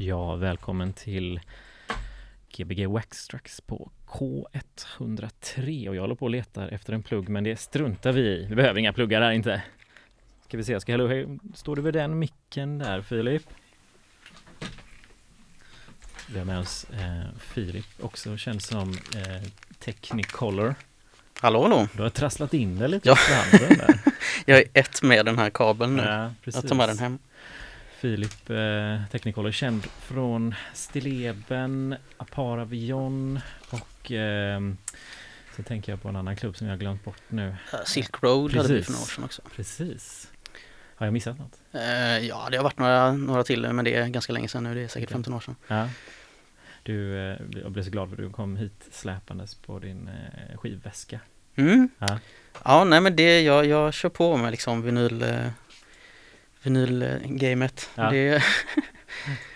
Ja, välkommen till Gbg Waxtrax på K103 och jag håller på och letar efter en plugg men det struntar vi i. Vi behöver inga pluggar här inte. Ska vi se, ska jag, står du vid den micken där Filip? Vi har med oss eh, Filip också känd som eh, Technicolor. Hallå hallå! Du har trasslat in dig lite Ja. där. Jag är ett med den här kabeln nu. Ja, precis. jag tar med den hem. Filip eh, Technicolor känd från Stilleben, Aparavion och eh, så tänker jag på en annan klubb som jag har glömt bort nu. Silk Road hade vi Precis. för några år sedan också. Precis. Har jag missat något? Eh, ja, det har varit några, några till, men det är ganska länge sedan nu. Det är säkert Okej. 15 år sedan. Ja. Du, eh, jag blev så glad för att du kom hit släpandes på din eh, skivväska. Mm. Ja. Ja, nej men det, jag, jag kör på med liksom vinyl, eh, vinylgamet. Ja. Det,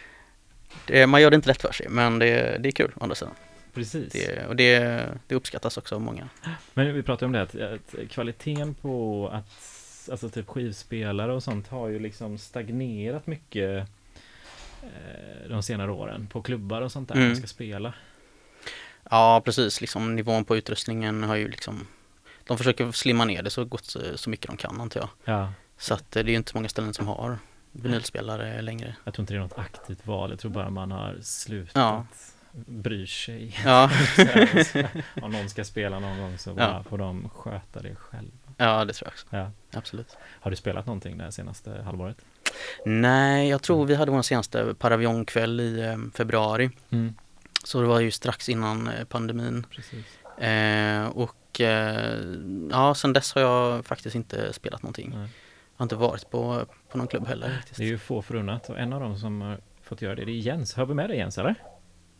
det, man gör det inte lätt för sig, men det, det är kul å andra sidan. Precis. Det, och det, det uppskattas också av många. Men vi pratade om det att, att kvaliteten på att Alltså typ skivspelare och sånt har ju liksom stagnerat mycket eh, de senare åren på klubbar och sånt där Mm. man ska spela. Ja, precis. Liksom, nivån på utrustningen har ju liksom De försöker slimma ner det så gott så mycket de kan antar jag. Ja, Så att eh, det är ju inte många ställen som har vinylspelare längre. jag tror inte det är något aktivt val. Jag tror bara man har slutat Ja. bry sig. Ja, Om någon ska spela någon gång så Ja. bara får de sköta det själva. ja det tror jag också. Ja. Absolut. Har du spelat någonting det senaste halvåret? Nej, jag tror vi hade vår senaste Paravionkväll i eh, februari. Mm, Så det var ju strax innan eh, pandemin. Eh, och eh, ja, sen dess har jag faktiskt inte spelat någonting. Nej. Har inte varit på, på någon klubb heller. Faktiskt. Det är ju få förunnat och en av dem som har fått göra det, det är Jens. Hör vi med dig Jens eller?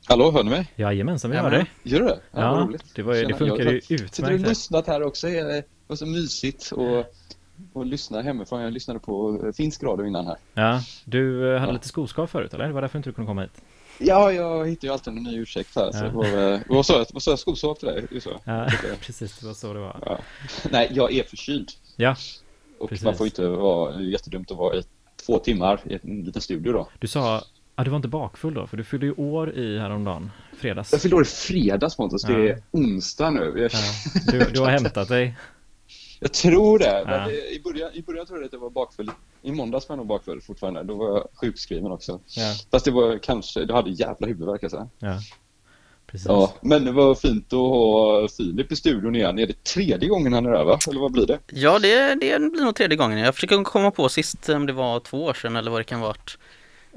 Hallå, hör ni mig? Jajamensan, vi hör dig. Gör du det? Ja, vad roligt. det, var det funkar ju Sitter och utmärkt. här. lyssnat här också. Det var så mysigt och, och lyssna hemifrån. Jag lyssnade på eh, finsk radio innan här. Ja, du eh, hade Ja. lite skoskav förut eller? Det var därför inte du kunde komma hit. Ja, jag hittar ju alltid en ny ursäkt här. Så Ja. det var, eh, vad sa jag? Vad sa jag? Skosåk till dig? Så. Ja, precis, det var så det var. Ja. Nej, jag är förkyld. Ja, Och Precis. man får inte vara, det jättedumt att vara i två timmar i en liten studio då. du sa, ja du var inte bakfull då, för du fyllde ju år i häromdagen, fredags. Jag fyllde år i fredags Pontus, det Ja. är onsdag nu. Jag, Ja, du, du har hämtat dig. jag tror det. Ja. det, i, början, I början tror jag att jag var bakfull. I måndags var jag nog bakfull fortfarande. Då var jag sjukskriven också. Ja, Fast det var kanske, du hade jävla huvudvärk alltså. ja. Precis. Ja, men det var fint att ha Filip i studion igen. Är det tredje gången han är där va? Eller vad blir det? Ja, det, det blir nog tredje gången. Jag försöker komma på sist om det var två år sedan eller vad det kan vara.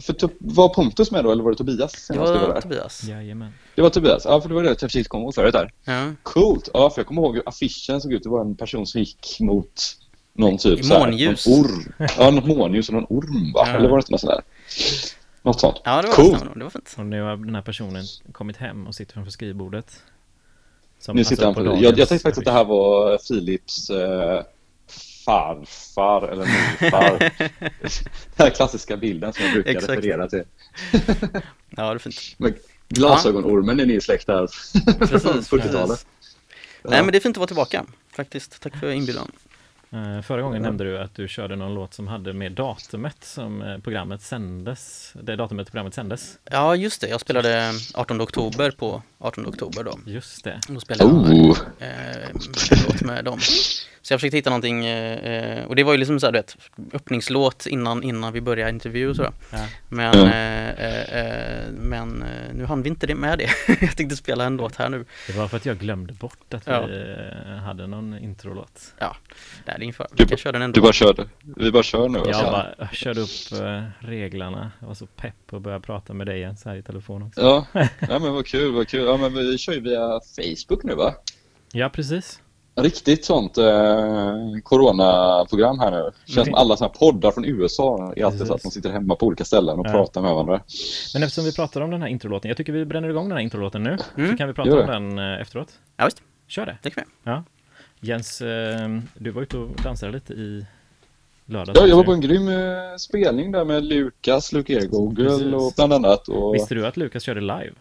För var Pontus med då eller var det Tobias Det senast var var? Tobias. Jajamän. Det var Tobias, ja för det var det jag precis kom ihåg förut där. Ja. Coolt! Ja, för jag kommer ihåg hur affischen såg ut. Det var en person som gick mot någon typ I så här, månljus. någon orm. Ja, något månljus och någon orm va? Ja. Eller var det inte något sånt där? Något sånt. ja, det var Coolt. det. Det var fint. Och nu har den här personen kommit hem och sitter framför skrivbordet. Som Nu alltså sitter han på på, jag, jag tänkte faktiskt att det här var Philips eh, farfar eller morfar. den här klassiska bilden som jag brukar Exakt. referera till. Ja, det är fint. Men glasögonormen är ni släkt där Precis, från 40-talet. precis. Nej, men det är fint att vara tillbaka. Faktiskt. Tack för inbjudan. Eh, Förra gången nämnde du att du körde någon låt som hade med datumet som eh, programmet sändes. Det datumet programmet sändes. Ja, just det. Jag spelade 18 oktober på 18 oktober då. Just det. Då spelade jag Oh. eh, en låt med dem. Så jag försökte hitta någonting eh, och det var ju liksom så här, du vet, öppningslåt innan, innan vi började intervju och sådär. Ja. Men, Ja. eh, eh, eh, men eh, nu hann vi inte det med det. jag tänkte spela en låt här nu. Det var för att jag glömde bort att Ja. vi eh, hade någon introlåt. Nej, det är ingen fara. Du ba- köra den ändå. Du bara körde. Vi bara kör nu. Jag alltså. bara körde upp eh, reglarna. Jag var så pepp på att börja prata med dig igen så här i telefon också. Ja, ja men vad kul, vad kul. Ja men vi kör ju via Facebook nu va? Ja, precis. Riktigt sånt eh, coronaprogram här nu. Känns Okej. som alla såna här poddar från USA är alltid så att man sitter hemma på olika ställen och Ja. pratar med varandra. Men eftersom vi pratar om den här introlåten, jag tycker vi bränner igång den här introlåten nu. Mm. Så kan vi prata om den eh, efteråt. Ja, visst. Kör det. Det kan vi. Jens, eh, du var ute och dansade lite i lördags. Ja, jag var på en grym eh, spelning där med Lukas, Luke Ergogel och bland annat. Och... Visste du att Lukas körde live?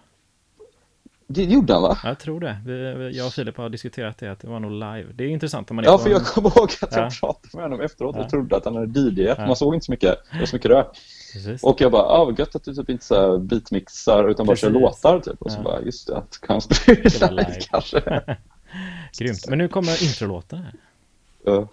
Det gjorde han va? Ja, Jag tror det. Vi, jag och Filip har diskuterat det, att det var nog live. Det är intressant om man är Ja, för en- jag kommer ihåg att Ja. jag pratade med honom efteråt och Ja. trodde att han hade DJat. Ja. Man såg inte så mycket. Det var så mycket rök. Precis. Och jag bara, ah, vad gött att du typ inte så beatmixar utan bara kör Precis. låtar typ. Och så Ja. bara, just det, att kan Spela live. kanske. Grymt. Men nu kommer introlåten här. Ja. Ja,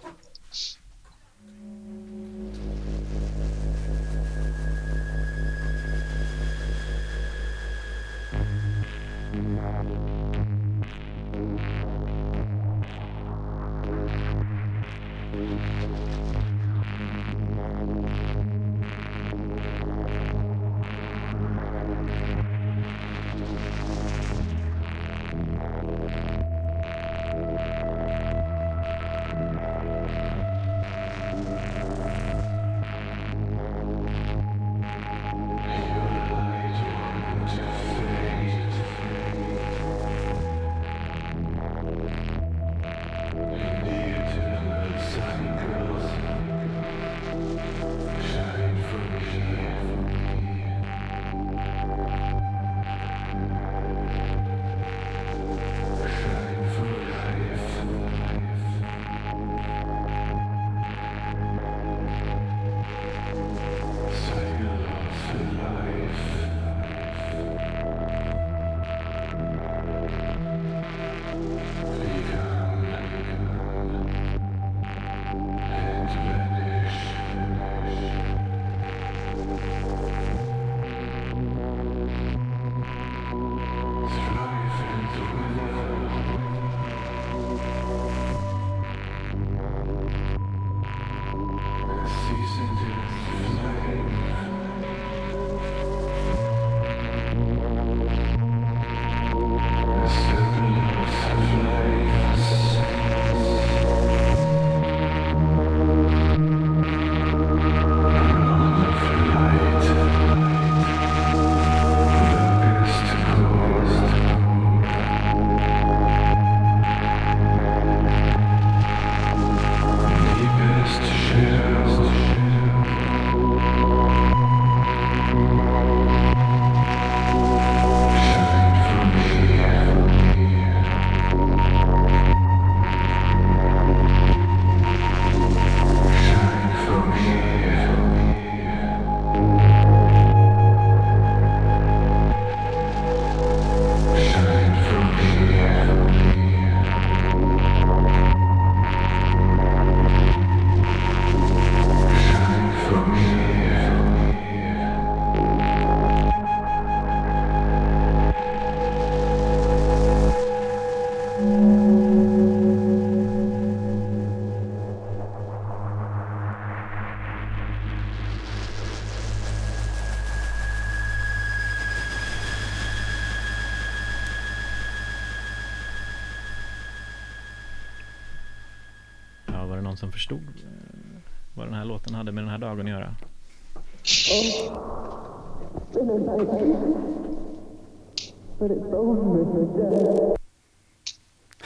att göra?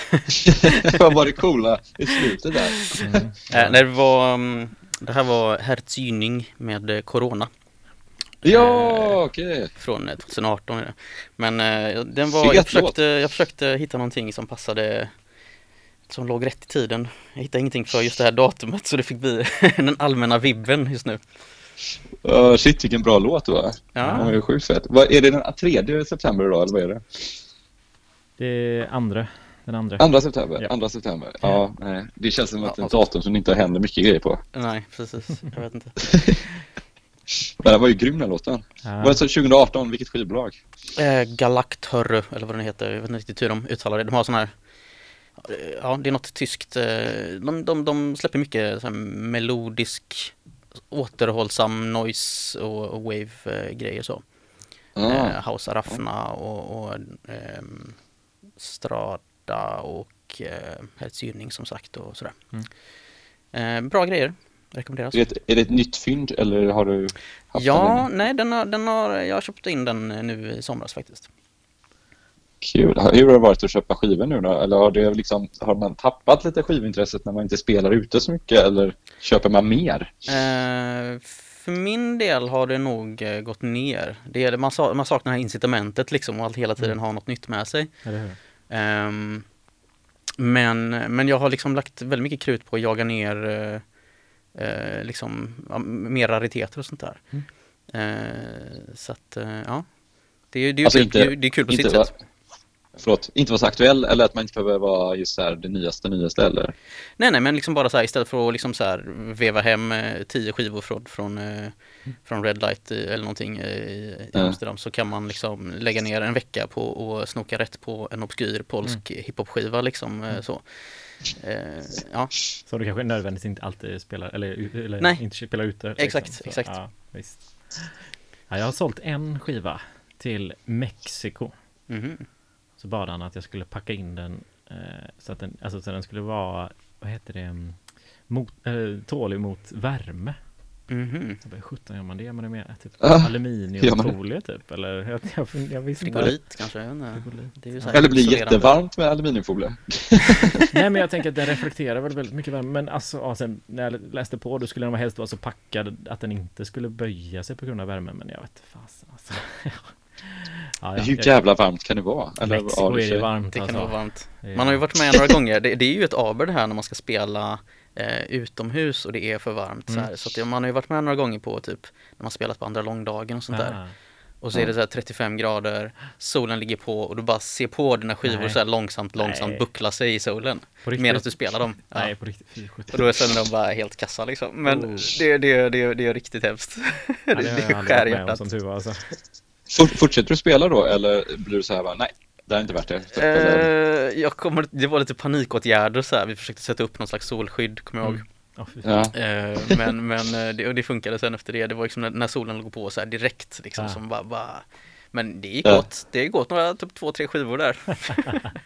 Vad var det coola i slutet där? Mm. Eh, det, var, mm, det här var Herzyning med eh, Corona Ja, okej. från eh, 2018. är det. Men eh, den var, Fet jag, försökte, jag försökte hitta någonting som passade som låg rätt i tiden. Jag hittade ingenting för just det här datumet så det fick bli den allmänna vibben just nu. Uh, shit, vilken bra låt var. Ja. Den var ju sjukt fett. Vad, är det den 3 september idag, eller vad är det? Det är andra, den andra. 2 september? Ja. 2 september. Ja, nej. Det känns som att är ett Ja. datum som det inte händer mycket grejer på. Nej, precis. Jag vet inte. Men den var ju grym den låten. Ja. Var det så 2018, vilket skivbolag? Eh, Galactörre, eller vad den heter. Jag vet inte riktigt hur de uttalar det. De har sån här Ja, det är något tyskt. eh, De, de, de släpper mycket så här melodisk återhållsam noise och, och wave-grejer så. Ah, Eh, House Arafna och, och ehm, Strada och eh, Herzyning som sagt och sådär. Eh, bra grejer, rekommenderas. är, det ett, är det ett nytt fynd eller har du haft den Ja, nej den har, den har, jag köpte in den eh, nu i somras faktiskt. Kul. Hur har det varit att köpa skivor nu då? Eller har, det liksom, har man tappat lite skivintresset när man inte spelar ute så mycket? Eller köper man mer? Eh, för min del har det nog eh, gått ner. Det är, man, sa, man saknar det här incitamentet liksom och att hela tiden ha något nytt med sig. Ehm, men, men jag har liksom lagt väldigt mycket krut på att jaga ner eh, eh, liksom, mer rariteter och sånt där. Mm. Eh, så att, ja. Det är, det är, Alltså kul, inte- det är, det är kul på sitt Inte, sätt. Förlåt, inte vara så aktuell eller att man inte behöver vara just så här det nyaste nyaste eller? Nej, nej, men liksom bara så här istället för att liksom så här veva hem eh, tio skivor från, från, eh, från Red Light i- eller någonting eh, i, i. Amsterdam så kan man liksom lägga ner en vecka på att snoka rätt på en obskyr polsk hiphop-skiva liksom eh, så. Eh, ja, Så du kanske nödvändigtvis inte alltid spelar, eller, eller Nej. inte spelar ute. liksom. Exakt, Så, exakt. Ja, visst. Ja, jag har sålt en skiva till Mexiko. mhm. Så bad han att jag skulle packa in den eh, så att den, alltså så den skulle vara, vad heter det, mm, mot, eh, tålig mot värme. Mhm. Jag bara, 17 gör man det? Gör man det med typ Ah, aluminiumfolie typ? Eller jag, jag, jag, visste inte. Frigolit kanske, jag vet inte. Frigolit. Det är så Eller blir jättevarmt med aluminiumfolie? Nej men jag tänker att den reflekterar väl väldigt mycket värme Men alltså ja, sen när jag läste på då skulle den helst vara så packad att den inte skulle böja sig på grund av värmen Men jag vet fasen alltså ja, Hur jävla varmt kan det vara? Eller, Mexiko ja, är det varmt Det kan alltså. vara varmt. Man har ju varit med några gånger. Det, det är ju ett aber det här när man ska spela eh, utomhus och det är för varmt. Så, Mm. här. så att det, man har ju varit med några gånger på typ när man spelat på andra långdagen och sånt där. Och så är det så här 35 grader, solen ligger på och du bara ser på dina skivor Nej. så här långsamt, långsamt Nej. buckla sig i solen. Medan du spelar dem. Ja. Nej på riktigt. Och då är sen de bara helt kassa liksom. Men Oh. det, det, det, det är riktigt hemskt. Ja, det, det har jag det aldrig skär i varit med om hjärtat. som tur var alltså. Fort- Fortsätter du spela då eller blir du så här bara, nej, det här är inte värt det? Eller? Eh, jag kommer, det var lite panikåtgärder så här. Vi försökte sätta upp någon slags solskydd, kommer jag ihåg. Mm. Ja, fy Ja. Eh, men men eh, det, och det funkade sen efter det. Det var liksom när, när solen låg på så här direkt liksom Ah. som bara, bara Men det gick Ja. åt, det gick åt några, typ två, tre skivor där.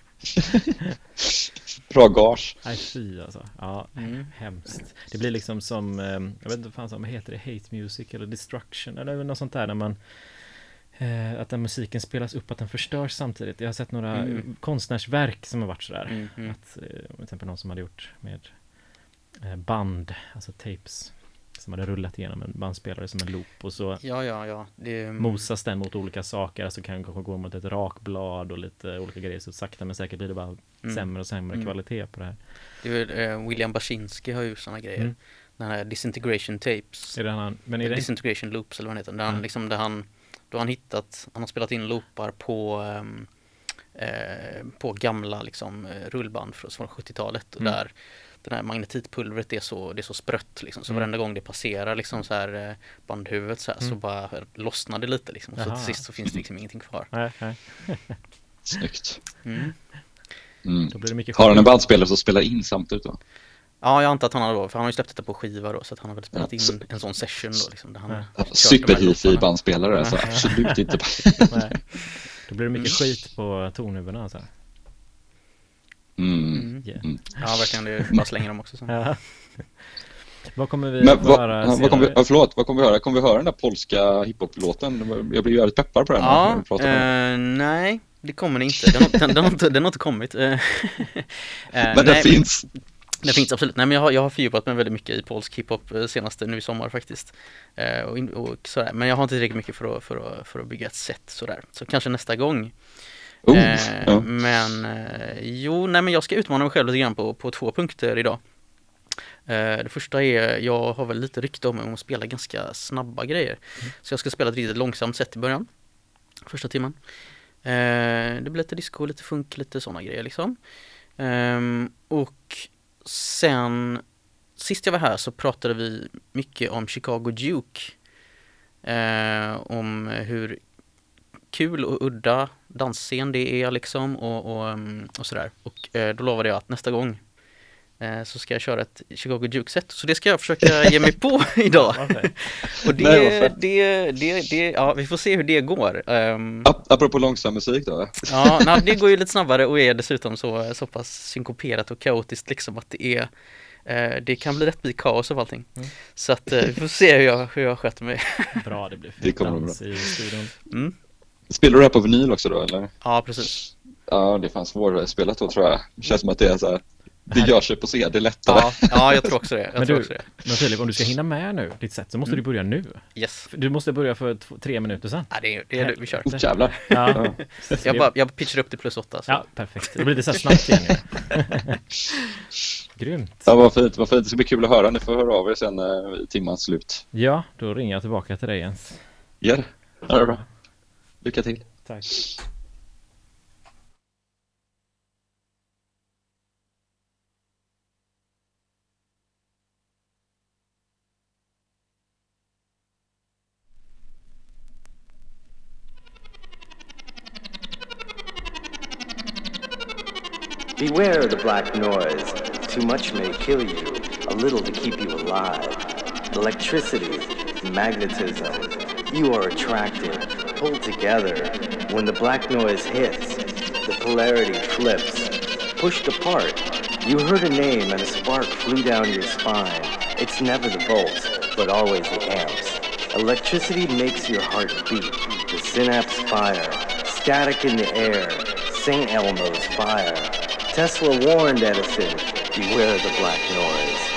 Bra gage. Nej fy alltså. Ja, Mm. hemskt. Det blir liksom som, eh, jag vet inte vad fan som heter det, hate music eller destruction eller något sånt där när man eh, att den musiken spelas upp, att den förstörs samtidigt. Jag har sett några Mm. konstnärsverk som har varit sådär. Mm, mm. Att, eh, till exempel någon som hade gjort med eh, band, alltså tapes, som hade rullat igenom en bandspelare som en loop och så Ja, ja, ja. Det, mosas den mot olika saker, alltså kan kanske gå mot ett rakblad och lite olika grejer, så sakta men säkert blir det bara Mm. sämre och sämre Mm. kvalitet på det här. det är, eh, William Basinski har ju sådana grejer. Mm. Den här disintegration tapes. Är det han, men är det, Disintegration loops eller vad den heter. Där han, Mm. liksom, där han, då har han hittat, han har spelat in loopar på ehm, eh, på gamla liksom, eh, rullband från, från 70-talet och Mm. där den här magnetitpulvret är så, det är så sprött liksom. Så Mm. varenda gång det passerar liksom så här eh, bandhuvudet så här så Mm. bara lossnar det lite liksom. Så Jaha. till sist så finns det liksom ingenting kvar. nej, nej, Snyggt. Mm. Mm. då blir det mycket Har han en bandspelare som spelar in samtidigt då? Ja, jag antar att han har då, för han har ju släppt detta på skiva då, så att han har väl spelat Ja, in så- en sån session då liksom, där han Ja. här Superhifi bandspelare, alltså Ja. absolut inte. Nej. Då blir det mycket skit på tonhuvudena alltså. Mm. Mm. Yeah. Mm. Ja, verkligen, det bara slänger dem också. Så. Ja. vad kommer vi Men att vad, höra vad kommer vi, ja, förlåt, vad kommer vi höra? Kommer vi höra den där polska hiphop-låten? Jag blir jävligt peppad på den. när Ja, vi pratar om den. eh, nej, det kommer det inte. Den har, den, den har, inte, den har inte kommit. Eh, eh, Men den nej, finns. Den finns absolut. Nej, men jag har, jag har fördjupat mig väldigt mycket i polsk hiphop eh, senaste nu i sommar faktiskt. Eh, och, och sådär. Men jag har inte tillräckligt mycket för att, för att, för att bygga ett set sådär. Så kanske nästa gång. Oh, Eh, ja. Men eh, jo, nej men jag ska utmana mig själv lite grann på, på två punkter idag. Eh, det första är, jag har väl lite rykte om mig om att spela ganska snabba grejer. Så jag ska spela ett riktigt långsamt set i början. Första timmen. Det blir lite disco, lite funk, lite sådana grejer liksom. Ehm, och sen, sist jag var här så pratade vi mycket om Chicago Duke. Eh, om hur kul och udda dansscen det är liksom och, och, och sådär. Och eh, då lovade jag att nästa gång så ska jag köra ett Chicago Duke-set. Så det ska jag försöka ge mig på idag. Och det, Nej, det, det, det, ja vi får se hur det går. Ap- Apropå långsam musik då? Ja, nej, det går ju lite snabbare och är dessutom så, så pass synkoperat och kaotiskt liksom att det är eh, det kan bli rätt bli kaos av allting. Mm. Så att eh, vi får se hur jag, hur jag sköter mig. Bra, det blir Det fint kommer dans i studion. Mm. Spelar du det här på vinyl också då eller? Ja, precis. Ja, det fanns svårspelat då tror jag. Det känns som att det är så här, det gör sig på CD lättare. Ja, ja jag tror också det. Jag Men tror du- också det. Men Filip, om du ska hinna med nu ditt sätt så måste du börja nu. Yes. Du måste börja för två, tre minuter sedan. Ja, det är, det är det. Vi kör. Oh, jävlar. Ja, Jag, bara, jag pitchar upp till plus åtta. Så. ja perfekt. Det blir lite så här snabbt igen. Grymt. Ja, vad fint, vad fint. Det ska bli kul att höra. Ni får höra av er sen eh, timmans slut. Ja, då ringer jag tillbaka till dig Jens. Ja, det Ja, det är bra. Lycka till. Tack. Beware the black noise. Too much may kill you, a little to keep you alive. Electricity, magnetism. You are attracted, pulled together. When the black noise hits, the polarity flips. Pushed apart, you heard a name and a spark flew down your spine. It's never the volts, but always the amps. Electricity makes your heart beat. The synapse fire. Static in the air. St. Elmo's fire. Tesla warned Edison, beware the black noise.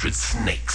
Hundred snakes.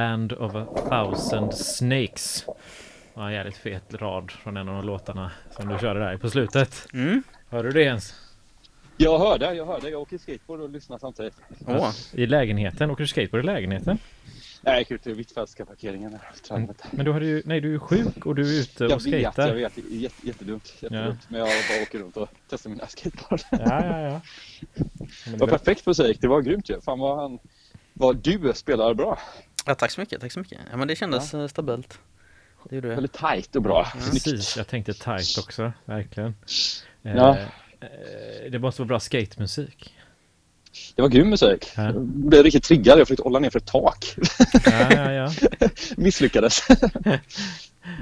Land of a thousand snakes. Ja, en jävligt fet rad från en av de låtarna som du körde där på slutet. Mm. Hörde du det ens? Jag hörde, jag hörde. Jag åker skateboard och lyssnar samtidigt. Åh, I lägenheten? Åker du skateboard i lägenheten? Nej, jag gick ut till Hvitfeldtska parkeringen. där. Trädet. Men du har ju, nej du är ju sjuk och du är ute Jag och vet, skejtar. jag vet. Det är jätte, jättedumt. jättedumt. Men jag bara åker runt och testar mina skateboard. Ja, ja, ja. Men Det det var var- perfekt musik. Det var grymt ju. Fan vad han... Vad du spelar bra. Ja, tack så mycket, tack så mycket. Ja men det kändes eh, stabilt. Det gjorde det. Väldigt tajt och bra. Precis, Snyggt. jag tänkte tight också, verkligen. Eh, Ja. eh, det måste vara bra skatemusik. Det var grym musik. Ja. Jag blev riktigt triggad. Jag försökte hålla ner för ett tak. Ja, ja, ja. Misslyckades.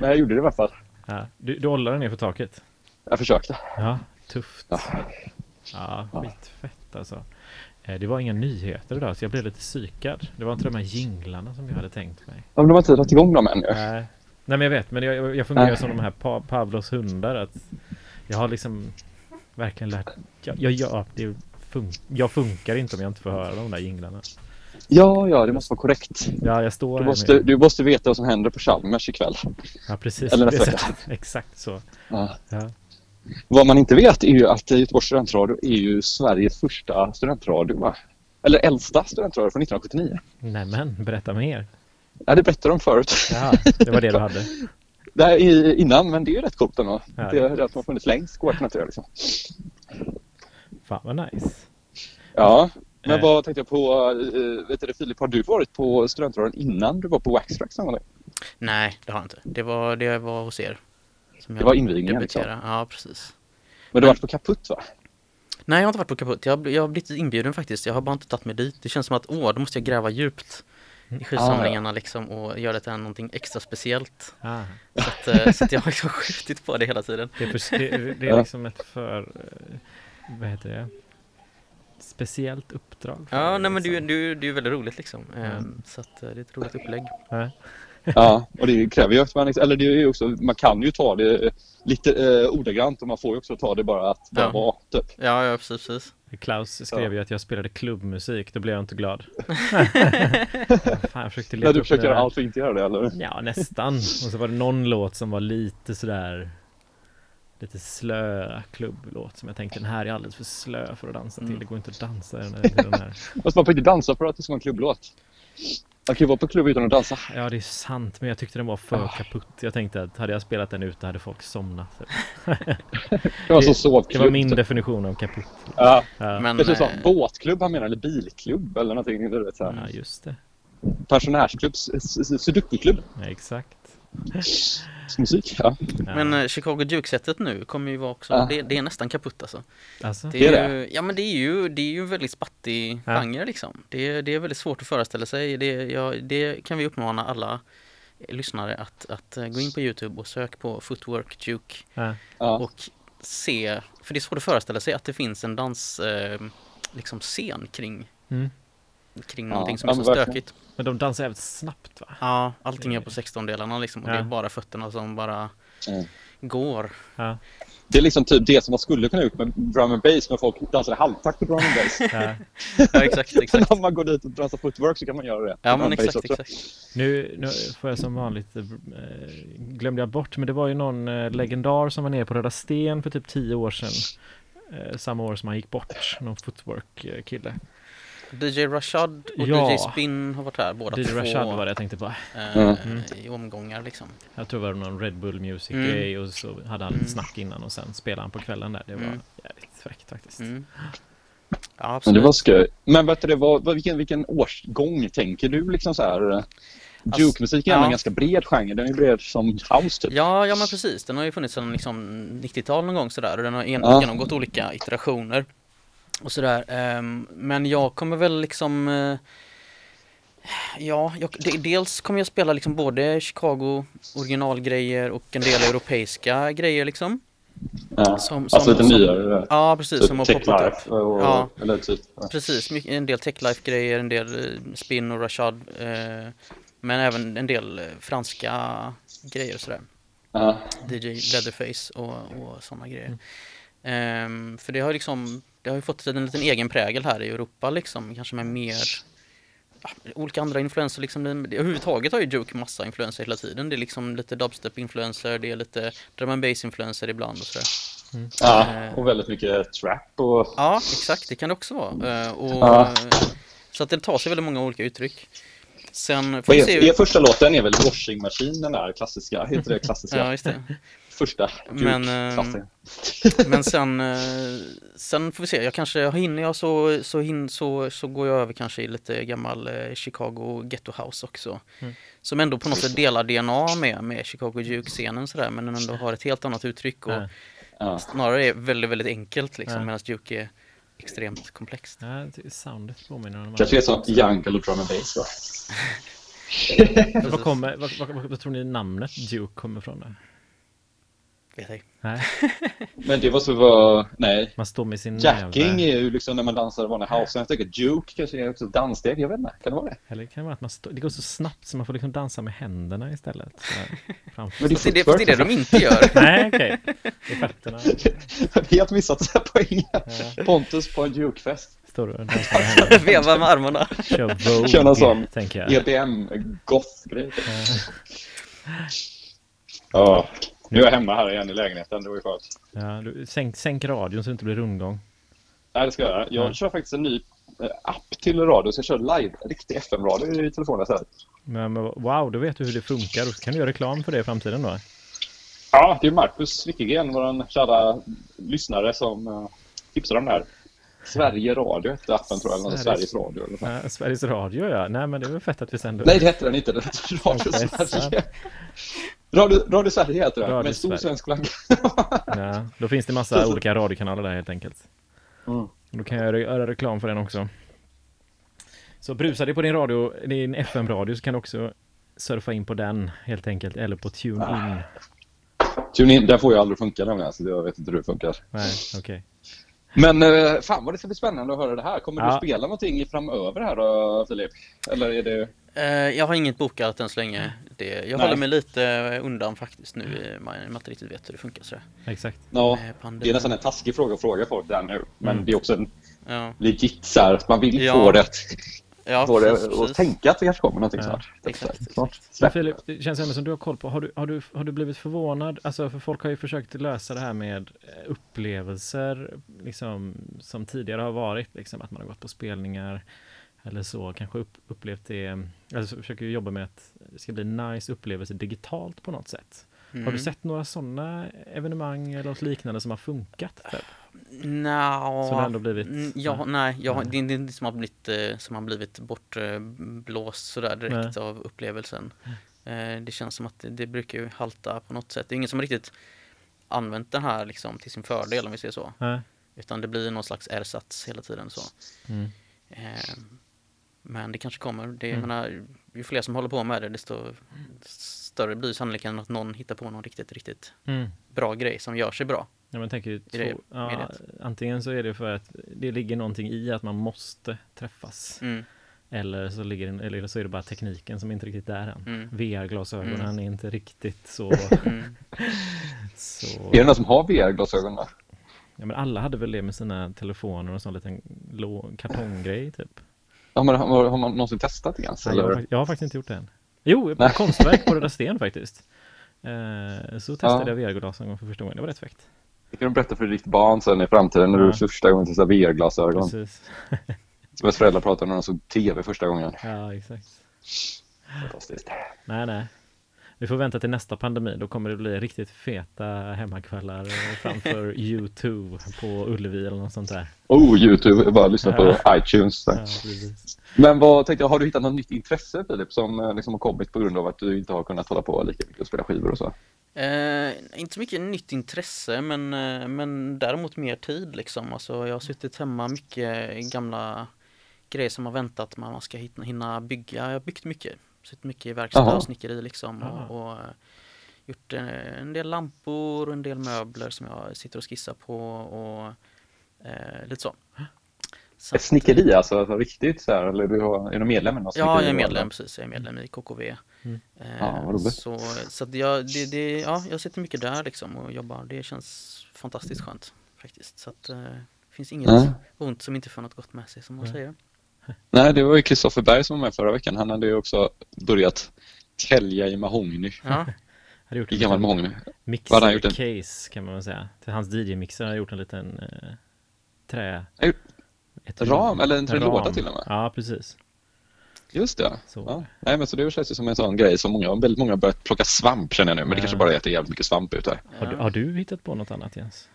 Men jag gjorde det i alla fall. ja. Du, du håller den ner för taket? Jag försökte. Ja, tufft. Ja. Ja, skitfett alltså. Eh, Det var inga nyheter idag så jag blev lite psykad. Det var inte de här jinglarna som jag hade tänkt mig. Ja, men de har inte dragit igång dem än ju. Nej, Nej men jag vet, men jag, jag fungerar Nej. som de här pa Pavlos hundar. Att jag har liksom verkligen lärt... Jag, jag, jag, det fun jag funkar inte om jag inte får höra de där jinglarna. Ja, ja, det måste vara korrekt. Ja, jag står Du måste, med... du måste veta vad som händer på Chalmers ikväll. Ja, precis. eller nästa vecka. Exakt så. Ja. Ja. Vad man inte vet är ju att Göteborgs studentradio är ju Sveriges första studentradio. Va? Eller äldsta studentradio från 1979. Nämen, berätta mer. Ja, det berättade de förut. Ja, det var det du hade. Det här är innan, men det är ju rätt coolt ändå. Ja. Det är det som har funnits längst, går att naturligt, liksom. Fan vad nice. Ja, men Eh. vad tänkte jag på? Uh, vet du, Filip, har du varit på studentradion innan du var på Waxtrax? någon gång? Nej, det har jag inte. Det var, det var hos er. Som Det var invigningen, liksom. Ja, precis. Men du har varit på Kaputt va? Nej, jag har inte varit på Kaputt. Jag, har- jag har blivit inbjuden faktiskt. Jag har bara inte tagit mig dit. Det känns som att, åh, då måste jag gräva djupt i skivsamlingarna liksom och göra det till någonting extra speciellt. Ah, Så att, eh, så att jag har liksom skjutit på det hela tiden. det, är det, det är Ja. liksom ett för... eh, Vad heter det? Speciellt uppdrag. Ja, nej men det, är ju- liksom. det, det är ju väldigt roligt liksom. Ehm, Så att eh, det är ett roligt upplägg. Ja. Ja, och det kräver ju att man, eller det är ju också, man kan ju ta det lite eh, ordagrant och man får ju också ta det bara att bara Ja. vara, typ. Ja, ja precis, precis. Klaus skrev Ja. ju att jag spelade klubbmusik, då blev jag inte glad. Fan, jag försökte leta du det göra allt för att inte göra det, eller? Ja, nästan. Och så var det någon låt som var lite sådär Lite slö klubblåt som jag tänkte den här är alldeles för slö för att dansa till. Mm. Det går inte att dansa i den här. Måste man får inte dansa för att det ska vara en klubblåt. Man kan ju vara på klubb utan att dansa. Ja det är sant men jag tyckte den var för Ah. kaputt. Jag tänkte att hade jag spelat den ute hade folk somnat. Det var så Det sovklubb. var min definition av kaputt. Ja, Ja, Men, det är så, eh, båtklubb han menar, eller bilklubb eller någonting. Du vet, så här. ja just det. Pensionärsklubb, sudokuklubb, Ja, exakt. Musik. Ja. Men eh, Chicago Duke-sättet nu kommer ju vara också, Ja. det, det är nästan kaputt alltså. alltså, Det är, Det är ju, ja men det är ju, det är ju en väldigt spattig Ja. genre liksom. Det, är- det är väldigt svårt att föreställa sig. Det, ja, det kan vi uppmana alla lyssnare att, att eh, gå in på Youtube och sök på Footwork Duke. Ja. och se, för det är svårt att föreställa sig att det finns en dans eh, liksom scen kring, Mm. Kring Ja, någonting som ja, är så men verkligen. stökigt. Men de dansar jävligt snabbt va? Ja, allting är på 16-delarna liksom och det Ja. är bara fötterna som bara Mm. går. Ja. Det är liksom typ det som man skulle kunna gjort med drum and bass, men folk dansar i halvtakt på drum and bass. Ja. Ja, exakt, exakt. Om man går dit och dansar footwork så kan man göra det. Ja men exakt, exakt. Nu, nu får jag som vanligt eh, glömde jag bort men det var ju någon eh, legendar som var nere på Röda Sten för typ tio år sedan. Eh, samma år som han gick bort, någon footwork eh, kille. DJ Rashad och Ja. DJ Spin har varit här båda DJ två. Rashad var det jag tänkte på. eh, Mm. i omgångar liksom. Jag tror det var någon Red Bull Music Mm. grej och så hade han lite Mm. snack innan och sen spelade han på kvällen där. Det var Mm. jävligt fräckt faktiskt. Mm. Ja, Men absolut. det var skoj. Men vet du, vad- vilken, vilken årsgång tänker du liksom så här? Alltså, Juke-musik är ja. en ganska bred genre. Den är bred som house typ. Ja, ja men precis. Den har ju funnits sedan liksom 90-tal någon gång sådär och den har Ja. genomgått olika iterationer och sådär. Ehm, men jag kommer väl liksom eh, Ja, jag, dels kommer jag spela liksom både Chicago originalgrejer och en del europeiska grejer liksom. Ja. Som, alltså som- lite som- nyare. Ja, precis. som har Typ poppat upp. Och, Ja. eller typ. ja. Precis, en del techlife-grejer, en del eh, spin och rashad. Eh, men även en del eh, franska grejer och sådär. Ja. DJ Leatherface och, och sådana grejer. Ehm, för det har liksom, det har ju fått en liten egen prägel här i Europa liksom, kanske med mer ja, olika andra influenser liksom. Det, överhuvudtaget har ju Juke massa influenser hela tiden. Det är liksom lite dubstep-influenser, det är lite drum and bass-influenser ibland och sådär. ja, Eh. och väldigt mycket trap och... Ja, exakt, det kan det också vara. Eh, och, Ja. Så att det tar sig väldigt många olika uttryck. Sen får är, se... er första låten är väl Washing Machine, den där klassiska, heter det klassiska? Ja, just det. Första Men, Juke-klassen. Men sen, eh, sen får vi se, jag kanske hinner jag så, så, hin, så, så går jag över kanske i lite gammal eh, Chicago Ghetto House också. Mm. Som ändå på något sätt delar DNA med, med Chicago Duke-scenen sådär men den ändå har ett helt annat uttryck och Ja. Snarare är väldigt, väldigt enkelt liksom Ja. medan Duke är extremt komplext. Ja, soundet påminner om Kanske är som Jungle och drum and bass va? Vad, kommer, vad, vad, vad, vad tror ni namnet Duke kommer från? Då? Vet jag. Nej, Men det var så var, nej. man står med sin Jacking näve. är ju liksom när man dansar vanlig house. Jag tänker Juke kanske är också danssteg, jag vet inte. Kan det vara det? Eller kan det vara att man står, det går så snabbt så man får liksom dansa med händerna istället. Så här, framför Men det är det, det, är det de inte gör. Nej, okej. Det är fötterna. Helt missat poängen. Ja, Pontus på en Jukefest. står du och dansar med händerna. Veva med armarna. Kör Vogue, Kör någon sån tänker jag. EBM-goth-grej. Ja. Nu är jag hemma här igen i lägenheten. Det var ju skönt. Ja, du, sänk, sänk radion så det inte blir rundgång. Nej, det ska jag. Jag Ja. kör faktiskt en ny eh, app till radio. Så jag kör live, riktig FM-radio i telefonen. Så här. Men, men wow, då vet du hur det funkar. Då kan du göra reklam för det i framtiden då. Ja, det är Marcus Wickegren, vår kära lyssnare, som uh, tipsade om det här. Sverige Radio hette appen tror jag, eller Sveriges- Sveriges Radio. Eller. Ja, Sveriges Radio ja. Nej men det är väl fett att vi sänder. Nej, det hette den inte. Den hette Radio. Sverige. Radio, Radio Sverige heter den, Radio med stor svensk flagga. Ja, då finns det massa olika radiokanaler där helt enkelt. Mm. Då kan jag göra- reklam för den också. Så brusar det på din radio, din FM-radio så kan du också surfa in på den helt enkelt. Eller på TuneIn. Tune in, där får jag aldrig funka nämligen, så jag vet inte hur det funkar. Nej, okej. Men eh, fan vad det ska bli spännande att höra det här. Kommer Ja. du spela någonting framöver här då, Filip? Eller är det... Eh, jag har inget bokat än så länge. Det, jag Nej. håller mig lite undan faktiskt nu i man man inte riktigt vet hur det funkar sådär. Exakt. Ja, det är nästan en taskig fråga att fråga folk där nu. Men Mm. det är också en Ja, legit så här, att man vill Ja. få det, ja få det precis, och precis. tänka att det kanske kommer någonting Ja, snart. exakt, Snart. Men. Filip, det känns ändå som du har koll på, har du, har, du, har du blivit förvånad? Alltså för folk har ju försökt lösa det här med eh, upplevelser liksom, som tidigare har varit, liksom att man har gått på spelningar, eller så kanske upp, upplevt det, alltså försöker jobba med att det ska bli nice upplevelse digitalt på något sätt. Har du Mm. sett några sådana evenemang eller något liknande som har funkat? Typ? Nja, Som ändå blivit- mm, ja, nej, jag, Nej. det är det är inte som har blivit, eh, som har blivit bortblåst sådär direkt av upplevelsen. Eh, Det känns som att det, det brukar ju halta på något sätt. Det är ingen som riktigt använt den här liksom till sin fördel om vi säger så. Nej. Utan det blir någon slags ersats hela tiden så. Mm. Men det kanske kommer. Det, Mm. menar, ju fler som håller på med det desto större blir sannolikheten att någon hittar på någon riktigt, riktigt Mm. bra grej som gör sig bra. Ja, men tänker ju två, ja, antingen så är det för att det ligger någonting i att man måste träffas. Mm. Eller så, ligger, eller så är det bara tekniken som inte riktigt är än. Mm. VR-glasögonen Mm. är inte riktigt så... Mm. så Är det någon som har VR-glasögon då? ja, men alla hade väl det med sina telefoner och sån liten kartonggrej typ. Ja, men har, har man någonsin testat det ens? Nej, jag, har, jag har faktiskt inte gjort det än. Jo, på konstverk på Röda Sten faktiskt. Eh, så testade Ja. jag VR-glasögon för första gången. Det var rätt fräckt. Det kan du berätta för ditt barn sen i framtiden när Ja. du första gången testar VR-glasögon. Precis. Som ens föräldrar pratade när de såg TV första gången. Ja, exakt. Fantastiskt. Nej, nej. Vi får vänta till nästa pandemi. Då kommer det bli riktigt feta hemmakvällar framför U2 på Ullevi eller något sånt där. Oh, YouTube. Bara lyssna på iTunes. Ja. Men vad tänkte jag, har du hittat något nytt intresse Filip som eh, liksom har kommit på grund av att du inte har kunnat hålla på lika mycket och spela skivor och så? Eh, inte så mycket nytt intresse men, eh, men däremot mer tid liksom. Alltså, jag har suttit hemma mycket gamla grejer som har väntat man ska hinna bygga. Jag har byggt mycket. Suttit mycket i verkstad och snickeri liksom. Och, och eh, gjort eh, en del lampor och en del möbler som jag sitter och skissar på och eh, lite så. Så Ett snickeri alltså, alltså riktigt så här, eller du har, är du medlem i något Ja, jag är medlem precis. Jag är medlem i KKV. Mm. Eh, Ja, vad roligt. så så jag, det, det, ja, jag sitter mycket där liksom och jobbar. Det känns fantastiskt skönt faktiskt. Så att eh, det finns inget Ja. ont som inte får något gott med sig som man Nej. säger. Nej, det var ju Kristoffer Berg som var med förra veckan. Han hade ju också börjat tälja i mahogny. Ja, hade gjort I gammal mahogny. Han en- mixer-case kan man väl säga. Till hans DJ-mixer har jag gjort en liten eh, trä... ram, eller en ram. låda till och med. Ja, precis. Just det. Så. Ja. Nej, men så det känns ju som en sån grej som många, väldigt många har börjat plocka svamp känner jag nu. Men det Ja. kanske bara är att det är jävligt mycket svamp ute här. Har, du, har du hittat på något annat Jens?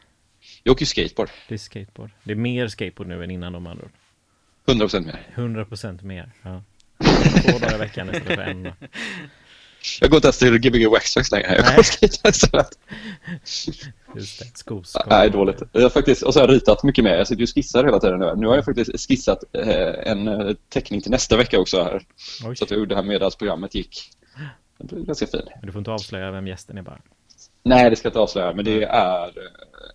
Jag åker ju skateboard. Det är skateboard. Det är mer skateboard nu än innan de andra. 100% mer. 100% mer. Ja. Två dagar i veckan istället för en. Jag går inte ens till Gbg Waxtrax längre. Jag går och istället. Just det, skoskal. Nej, dåligt. Jag har faktiskt, och så har jag ritat mycket mer. Jag sitter ju och skissar hela tiden nu. Nu har jag faktiskt skissat eh, en eh, teckning till nästa vecka också här. Oj. Så att hur det här meddagsprogrammet gick. Det blev ganska fin. Men du får inte avslöja vem gästen är bara. Nej, det ska jag inte avslöja, men det är eh,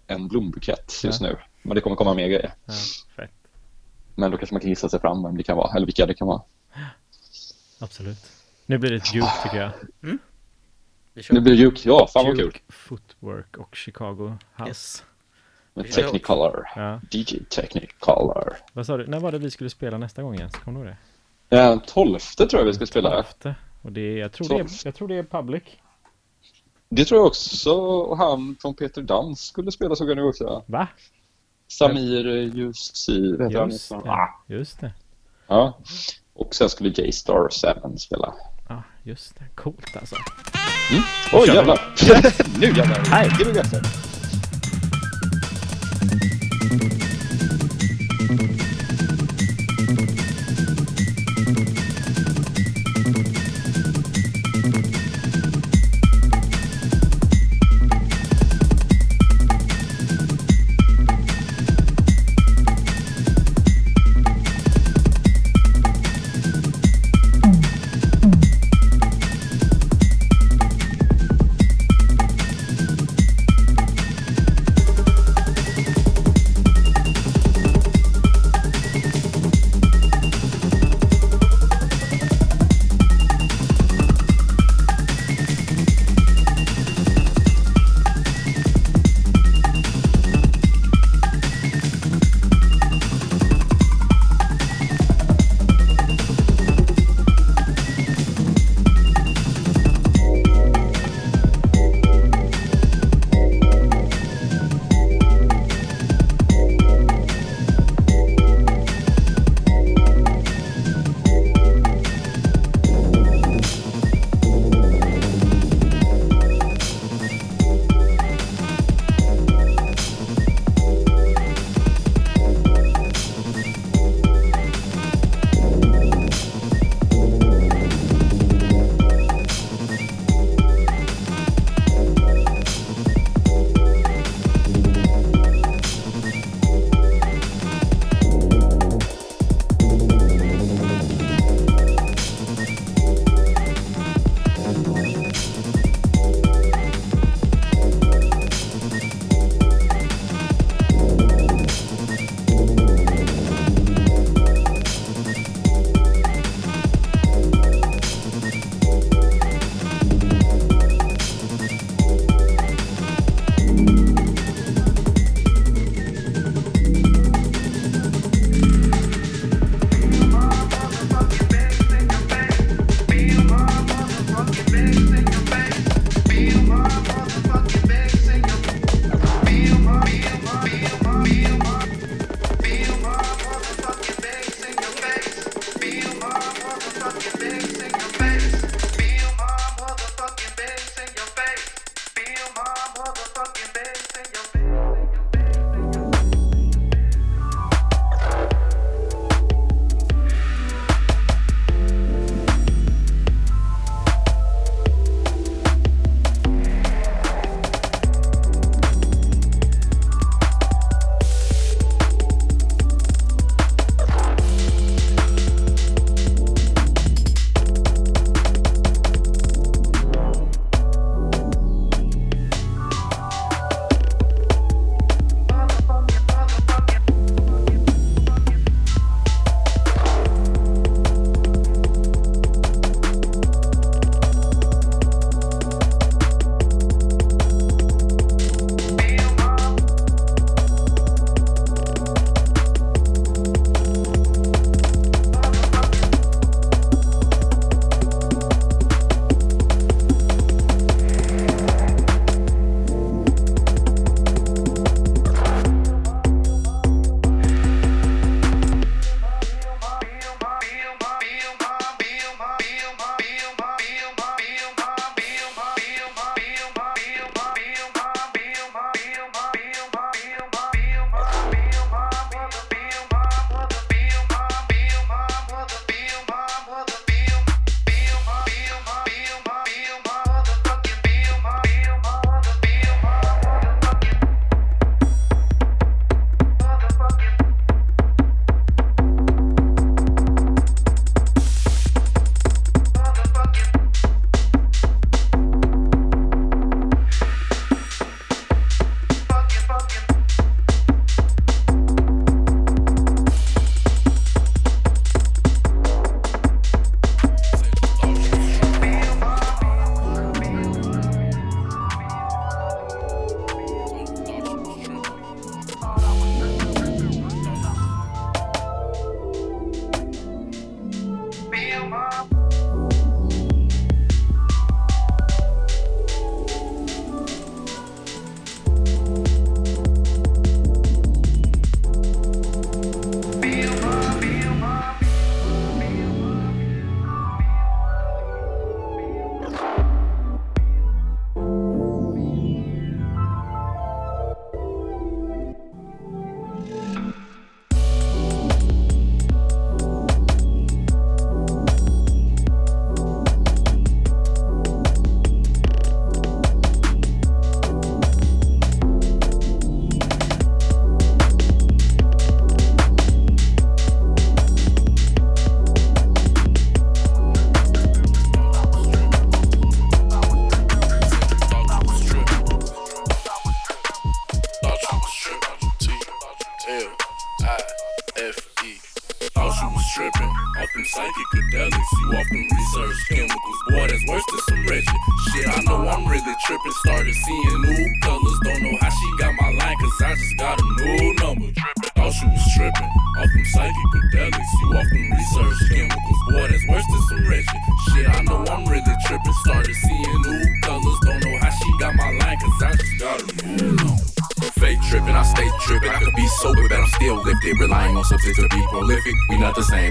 en blombukett just Ja. nu. Men det kommer komma mer grejer. Ja, fett. Men då kanske man kan gissa sig fram vem det kan vara, eller vilka det kan vara. Absolut. Nu blir det ett djup tycker jag. kör. Det blir Juke. Ja, fan vad kul. Footwork och Chicago House. Yes. Med. Technicolor. Ja. DJ Technicolor. Vad sa du? När var det vi skulle spela nästa gång Jens? Kommer du ihåg det? Den tolfte tror jag vi ska spela. Tolfte. Och det är, jag, tror det är, jag tror det är public. Det tror jag också. Och han från Peter Dans skulle spela såg jag nu också. Va? Samir Jussi, vet han? Just det. Ah, Just det. Ja. Och sen skulle J-Star 7 spela. Ja, just det. Coolt alltså. Oj kör vi. jävlar! nu jävlar! Hej. Det blir bättre.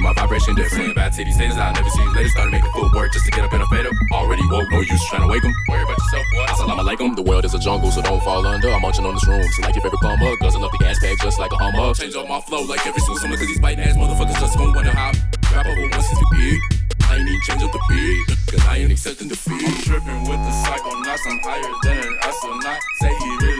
My vibration different. Bad titty things that I never seen later. Started making footwork just to get up in a fade up. Already woke, no use trying to wake wake 'em. Worry about yourself, boy. Assalamu alaikum. The world is a jungle, so don't fall under. I'm munching on this room, so like your favorite plumber. Guzzle up the gas bag just like a hummer. Change up my flow like every single summer, cause these biting ass motherfuckers just gon' wonder how. Rap over once since the beat. I even change up the beat, cause I ain't accepting defeat. I'm tripping with the psychonauts, I'm higher than an astronaut. Say he really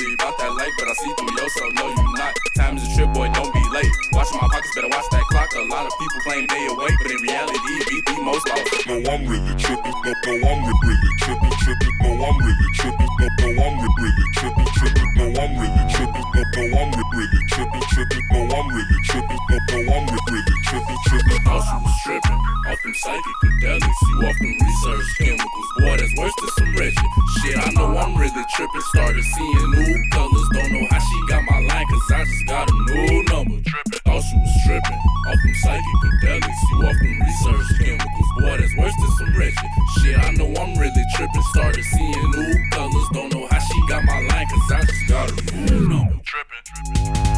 about but I see through yourself, no you not. Time is a trip, boy, don't be late. Watch my pockets, better watch that clock. A lot of people claim they awake, but in reality, it be the most lost. No, I'm really tripping. No, no, I'm re- really tripping, tripping. No, I'm really tripping. No, no, I'm re- really tripping, tripping. No, I'm really tripping. No, no, I'm really tripping, tripping. No, I'm really tripping. No, no, I'm re- really tripping, tripping. Thought you was tripping off them psychedelics. You often research chemicals, boy, that's worse than some wretched shit. I know I'm really tripping. Started seeing new colors, don't know how she got my line, cause I just got a new number. Trippin'. thought she was tripping off them psychedelics. You off them research chemicals, boy, that's worse than some wretched shit. I know I'm really tripping. Started seeing new colors, don't know how she got my line, cause I just got a new number. Trippin', trippin'.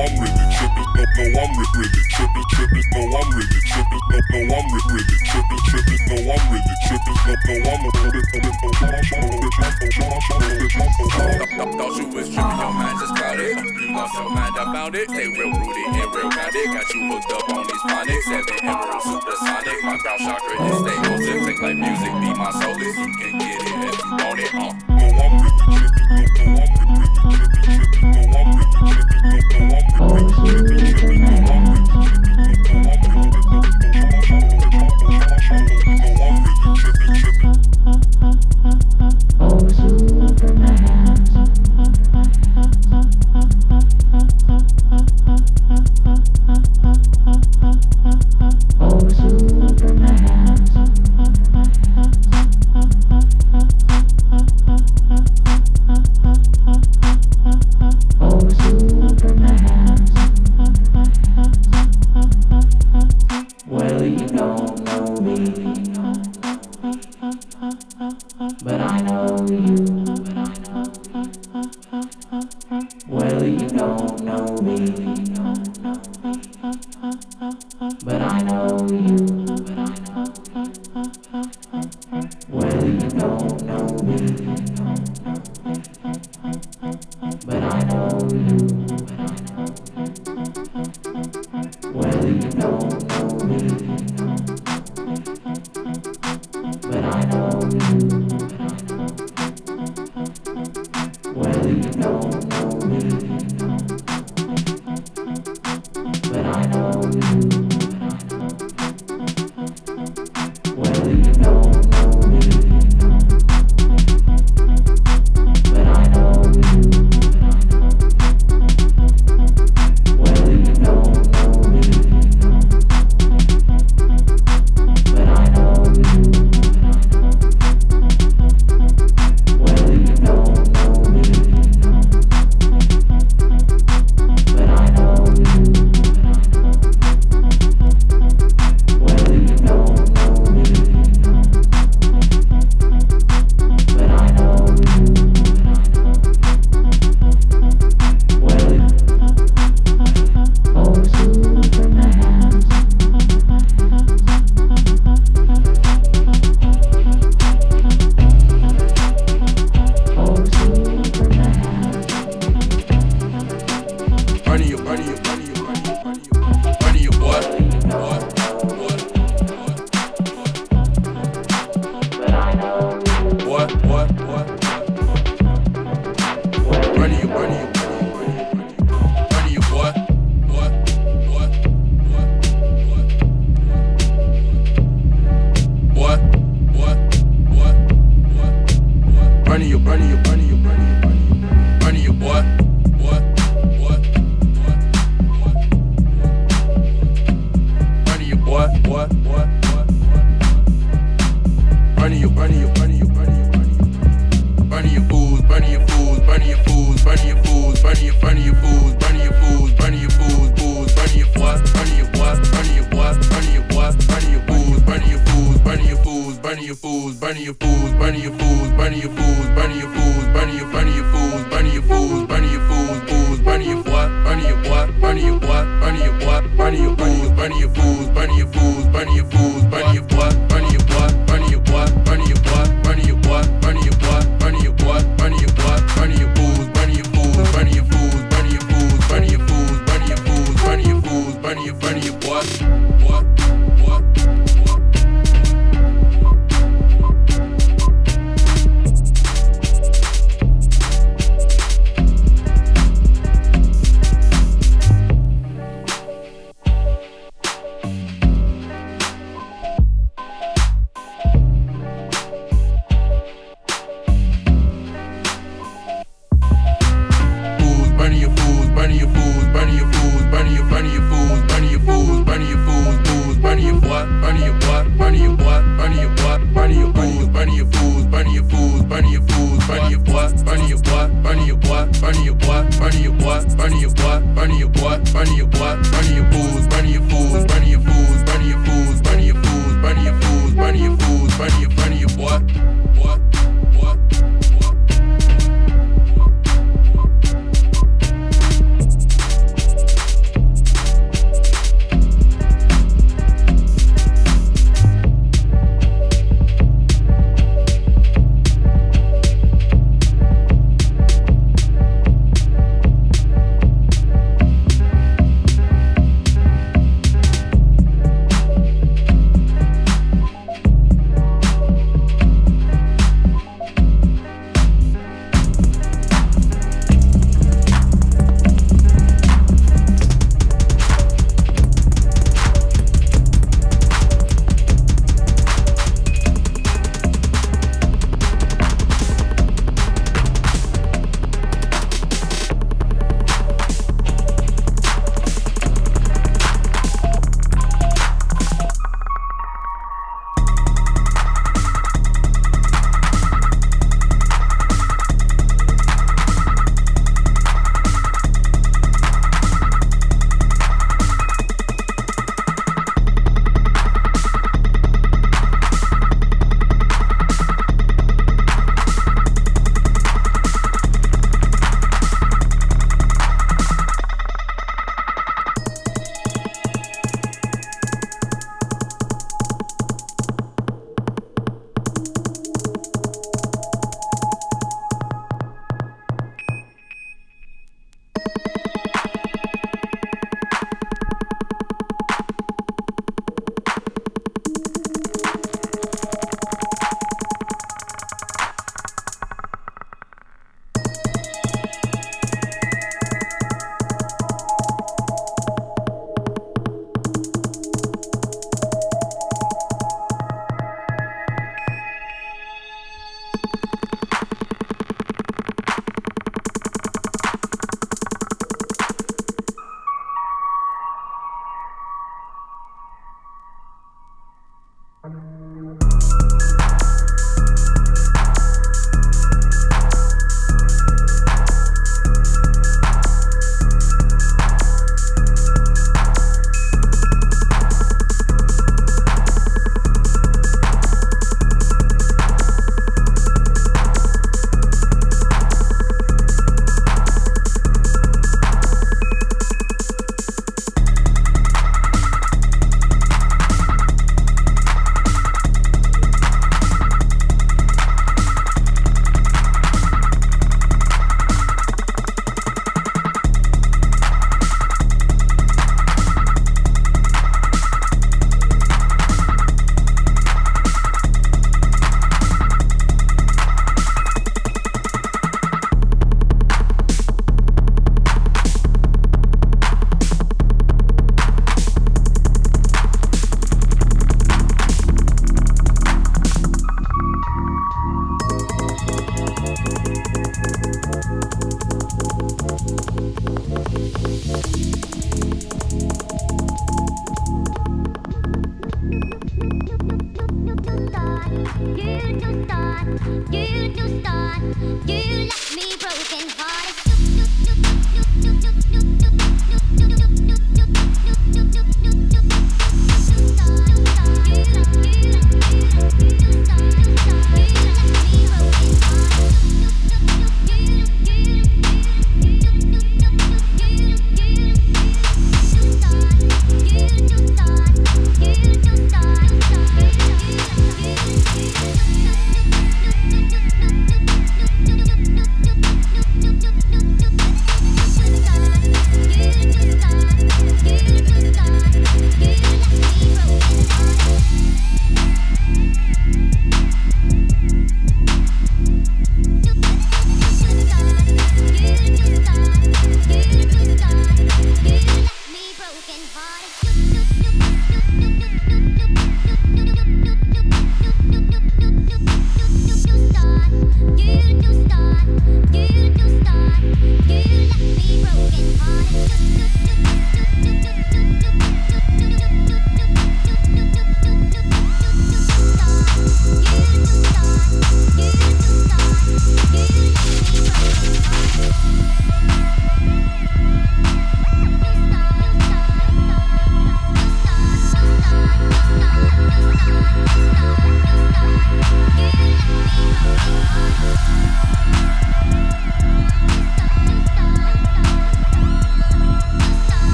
I'm I'm re- really tripping, tripping. No, I'm really tripping. No, no, I'm re- really tripping, tripping. No, I'm really tripping. No, no, I'm a. Thought you was tripping, your mind just clouded. You lost your mind, I found it. Stay real rooted and real grounded. Got you hooked up on these phonics. Seven emerald supersonic. My ground chakra is stay eccentric like music. Be my solace. You can get it if you want it. Uh. No, I'm really tripping. No, no, I'm re- really tripping, tripping. No, I'm really tripping. No, no, I'm re- really tripping, always.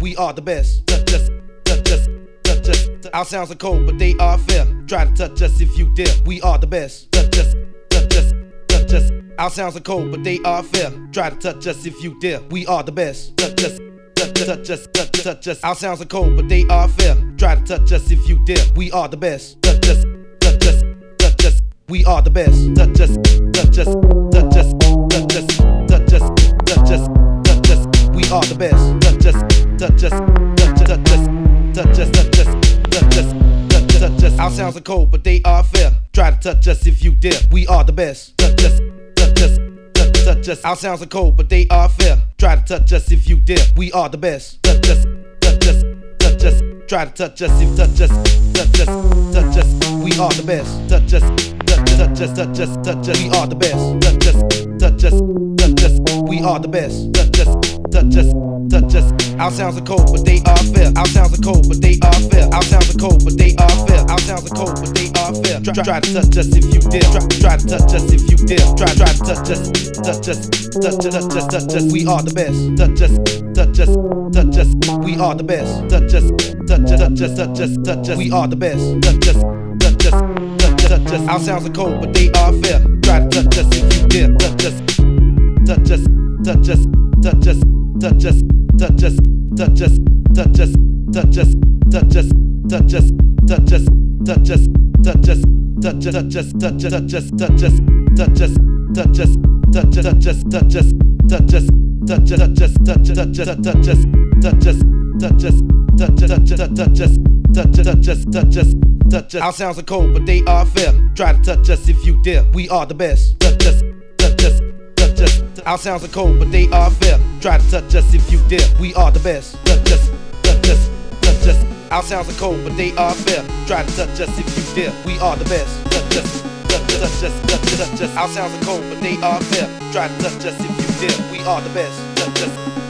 we are the best. Just, just, just, just, just, just. Our sounds are cold, but they are fair. Try to touch us if you dare. We are the best. Just, just, just, just, just, just. Our sounds are cold, but they are fair. Try to touch us if you dare. We are the best. Just, just. Touch us, touch, touch. Our sounds are cold, but they are fair. Try to touch us if you dare. We are the best. Touch us, touch us, touch us. We are the best. Touch us, touch us, touch us, touch us, touch us, touch us, touch us. We are the best. Our sounds are cold, but they are fair. Try to touch us if you dare. We are the best. Duchess, Duchess, Our sounds are cold, but they are fair. Try to touch us if you dare. We are the best. Try to touch us if touch us, touch us, touch us. We are the best. Touch us, touch us, touch us, touch us. We are the best. Touch us, touch us, touch us. We are the best. Touch us. Just, just, just. our sounds are cold, but they are fair. Our sounds are cold, but they are fair. Our sounds are cold, but they are fair. Our sounds are cold, but they are fair. Try, try to touch us if you dare. Try, try to touch us if you dare. Try, try to touch us, touch us, touch us, touch us, touch us. We are the best. Touch us, touch us, touch us. We are the best. Touch us, touch us, touch us, touch us, touch us. We are the best. Touch us, touch us, touch us, touch us. Our sounds are cold, but they are fair. Try to touch us if you dare. Touch us, touch us, touch us, touch us touch us, touch us, touch us, touch us, touch us, touch us, touch us, touch us, touch us, touch us, touch us, touch us, touch us, touch us, touch us, touch us, touch. Our sounds are cold, but they are fair. Try to touch us if you dare. We are the best. Touch us, touch touch us. Our sounds are cold, but they are fair. Try to touch us if you dare. We are the best. Touch us, touch us, touch us. Our sounds are cold, but they are fair. Try to touch us if you dare. We are the best. Touch us, touch us, touch us. Our sounds are cold, but they are fair. Try to touch us if you dare. We are the best. Touch us,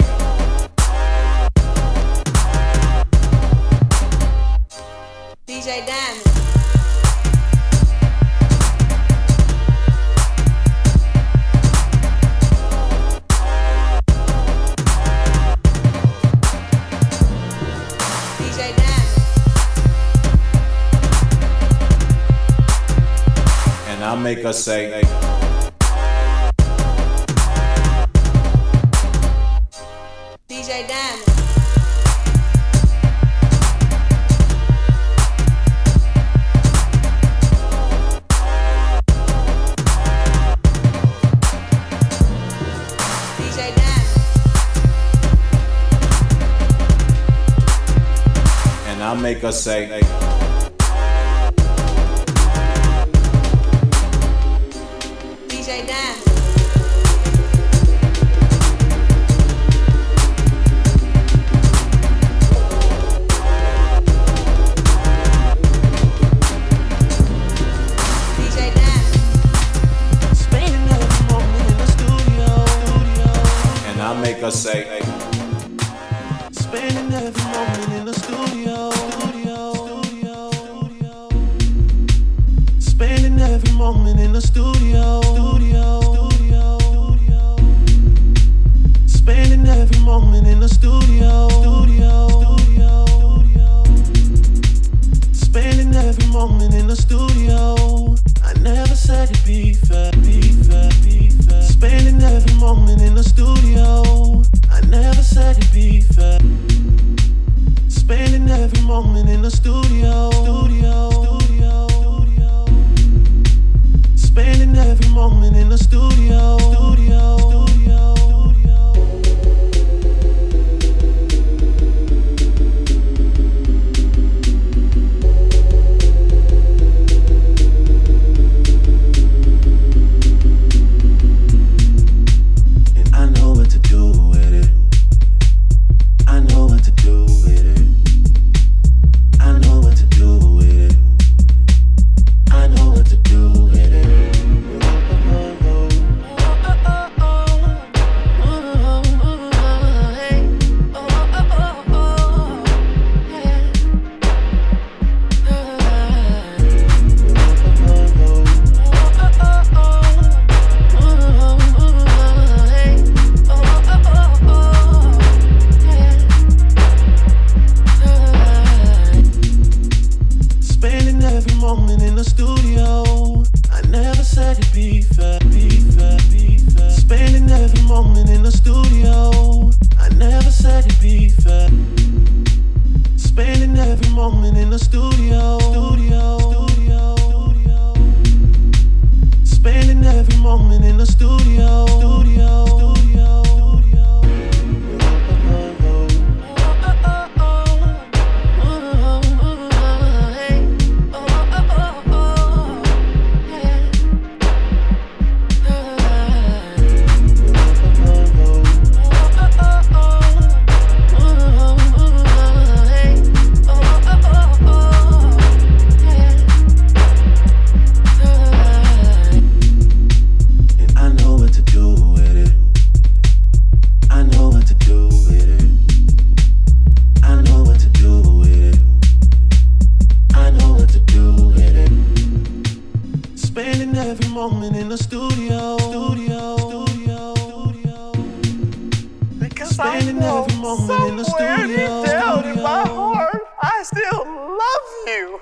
gonna make us say. DJ Diamond. make us say. moment in the studio. Studio. Studio. studio. Because Spending I know every moment in the studio. Deep down studio. in my heart, I still love you.